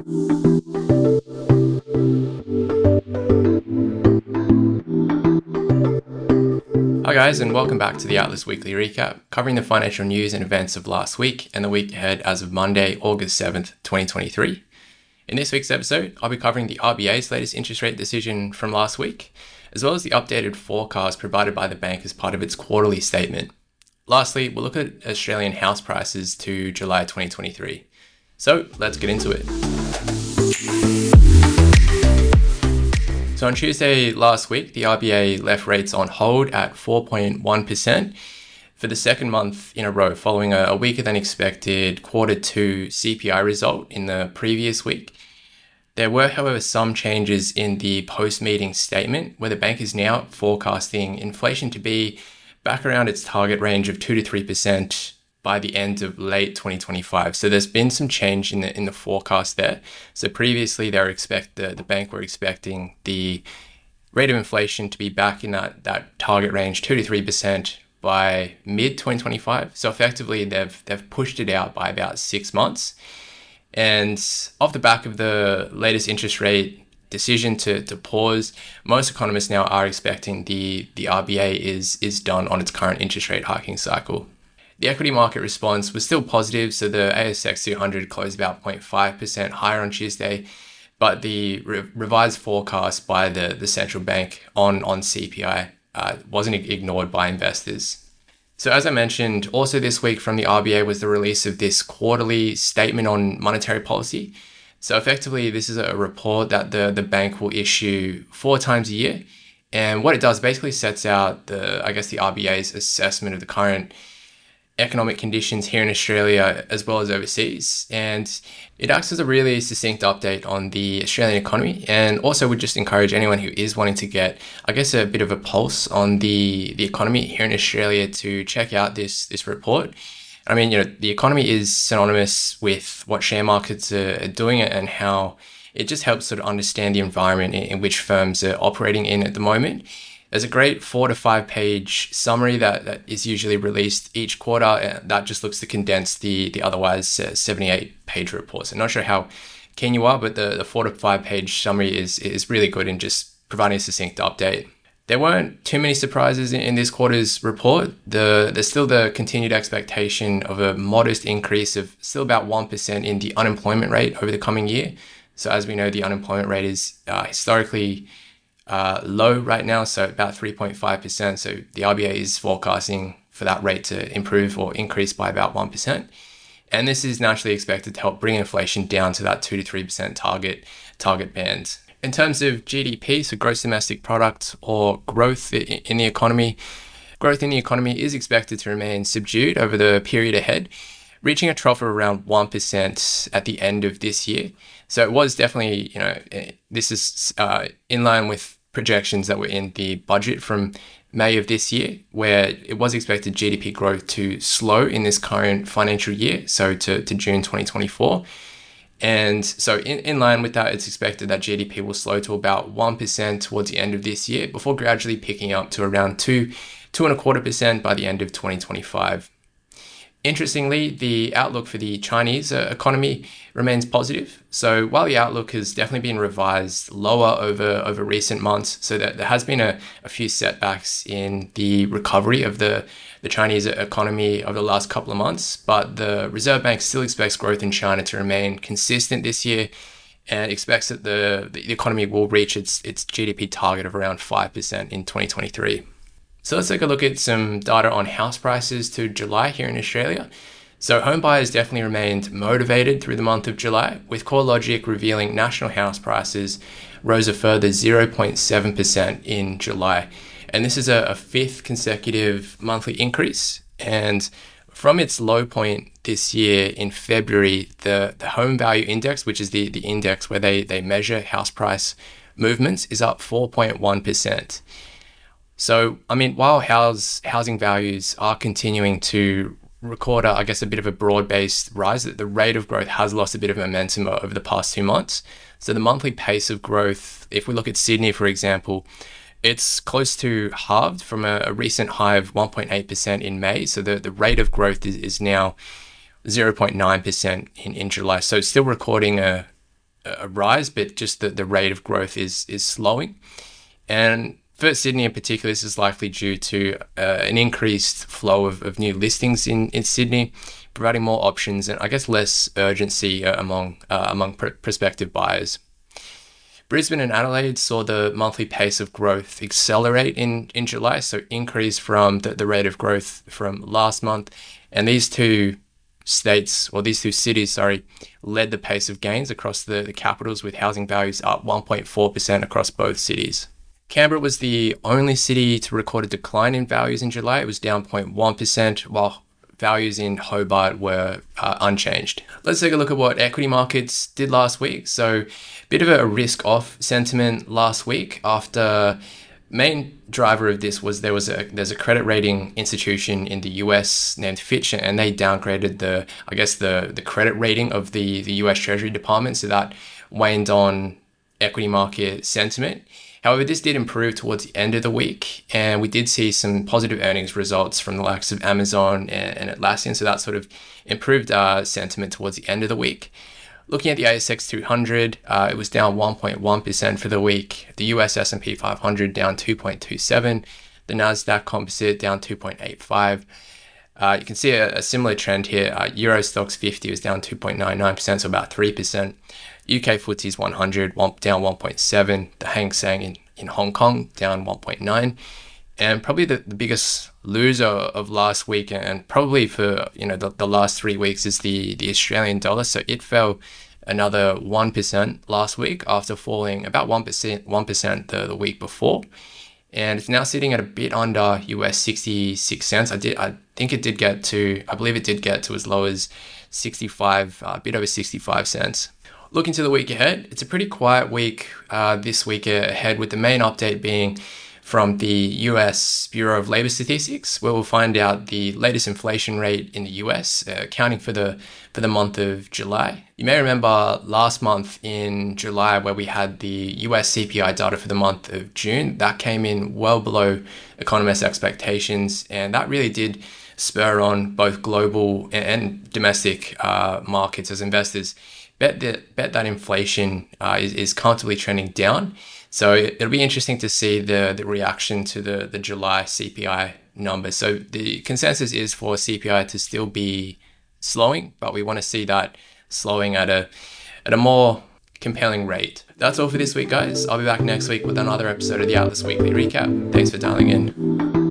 Hi, guys, and welcome back to the Atlas Weekly Recap, covering the financial news and events of last week and the week ahead as of Monday, August 7th, 2023. In this week's episode, I'll be covering the RBA's latest interest rate decision from last week, as well as the updated forecast provided by the bank as part of its quarterly statement. Lastly, we'll look at Australian house prices to July 2023. So let's get into it. So on Tuesday last week, the RBA left rates on hold at 4.1% for the second month in a row, following a, weaker than expected quarter two CPI result in the previous week. There were, however, some changes in the post meeting statement where the bank is now forecasting inflation to be back around its target range of 2 to 3% by the end of late 2025. So there's been some change in the in the forecast there. So previously they were expect the, the bank were expecting the rate of inflation to be back in that, that target range 2 to 3% by mid 2025. So effectively they've they've pushed it out by about 6 months. And off the back of the latest interest rate decision to, to pause, most economists now are expecting the, the RBA is, is done on its current interest rate hiking cycle. The equity market response was still positive, so the ASX 200 closed about 0.5% higher on Tuesday, but the re- revised forecast by the, the central bank on, on CPI uh, wasn't ignored by investors. So, as I mentioned, also this week from the RBA was the release of this quarterly statement on monetary policy. So effectively, this is a report that the, the bank will issue four times a year. And what it does basically sets out the, I guess, the RBA's assessment of the current economic conditions here in Australia as well as overseas. And it acts as a really succinct update on the Australian economy and also would just encourage anyone who is wanting to get, I guess, a bit of a pulse on the, the economy here in Australia to check out this, this report. I mean, you know, the economy is synonymous with what share markets are doing and how it just helps sort of understand the environment in, which firms are operating in at the moment. There's a great four to five page summary that, that is usually released each quarter. And that just looks to condense the, the otherwise uh, 78 page reports. I'm not sure how keen you are, but the, the four to five page summary is, is really good in just providing a succinct update. There weren't too many surprises in, in this quarter's report. The, there's still the continued expectation of a modest increase of still about 1% in the unemployment rate over the coming year. So, as we know, the unemployment rate is uh, historically uh, low right now, so about 3.5%. So, the RBA is forecasting for that rate to improve or increase by about 1%. And this is naturally expected to help bring inflation down to that 2 to 3% target target band. In terms of GDP, so gross domestic product or growth in the economy, growth in the economy is expected to remain subdued over the period ahead, reaching a trough of around 1% at the end of this year. So it was definitely, you know, eh, this is uh, in line with projections that were in the budget from May of this year, where it was expected GDP growth to slow in this current financial year, so to, to June 2024. And so, in, in line with that, it's expected that GDP will slow to about 1% towards the end of this year before gradually picking up to around 2, 2.25% by the end of 2025. Interestingly, the outlook for the Chinese uh, economy remains positive. So while the outlook has definitely been revised lower over, over recent months, so that there has been a, a few setbacks in the recovery of the, the Chinese economy over the last couple of months, but the Reserve Bank still expects growth in China to remain consistent this year and expects that the, the economy will reach its, its GDP target of around 5% in 2023. So let's take a look at some data on house prices to July here in Australia. So home buyers definitely remained motivated through the month of July, with CoreLogic revealing national house prices rose a further 0.7% in July. And this is a, a fifth consecutive monthly increase. And from its low point this year in February, the, the home value index, which is the, the index where they, they measure house price movements, is up 4.1%. So, I mean, while house, housing values are continuing to record, I guess, a bit of a broad based rise, the rate of growth has lost a bit of momentum over the past two months. So, the monthly pace of growth, if we look at Sydney, for example, it's close to halved from a, a recent high of 1.8% in May. So, the, the rate of growth is, is now 0.9% in, in July. So, it's still recording a, a rise, but just that the rate of growth is is slowing. And for Sydney in particular, this is likely due to uh, an increased flow of, of new listings in, in Sydney, providing more options and I guess less urgency uh, among uh, among pr- prospective buyers. Brisbane and Adelaide saw the monthly pace of growth accelerate in, in July, so increase from the, the rate of growth from last month. And these two states, or these two cities, sorry, led the pace of gains across the, the capitals with housing values up 1.4% across both cities. Canberra was the only city to record a decline in values in July. It was down 0.1%, while values in Hobart were uh, unchanged. Let's take a look at what equity markets did last week. So, a bit of a risk off sentiment last week after main driver of this was there was a there's a credit rating institution in the US named Fitch and they downgraded the I guess the the credit rating of the the US Treasury Department so that waned on equity market sentiment. However, this did improve towards the end of the week, and we did see some positive earnings results from the likes of Amazon and, and Atlassian, so that sort of improved uh, sentiment towards the end of the week. Looking at the ASX 200, uh, it was down 1.1% for the week. The US S&P 500 down 2.27. The Nasdaq Composite down 2.85. Uh, you can see a, a similar trend here. Uh, Euro Stoxx 50 was down 2.99%, so about 3%. UK FTSE's 100 one, down 1.7. The Hang Seng in, in Hong Kong down 1.9. And probably the, the biggest loser of last week and probably for you know the, the last three weeks is the, the Australian dollar. So it fell another 1% last week after falling about 1%, 1% the, the week before. And it's now sitting at a bit under US 66 cents. I did I think it did get to I believe it did get to as low as 65 uh, a bit over 65 cents. Looking to the week ahead, it's a pretty quiet week uh, this week ahead, with the main update being from the US Bureau of Labor Statistics, where we'll find out the latest inflation rate in the US, uh, accounting for the for the month of July. You may remember last month in July where we had the US CPI data for the month of June. That came in well below economists' expectations, and that really did spur on both global and domestic uh, markets as investors bet that bet that inflation uh, is, is comfortably trending down. So it'll be interesting to see the, the reaction to the, the July CPI numbers. So the consensus is for CPI to still be slowing, but we want to see that slowing at a at a more compelling rate. That's all for this week, guys. I'll be back next week with another episode of the Atlas Weekly Recap. Thanks for dialing in.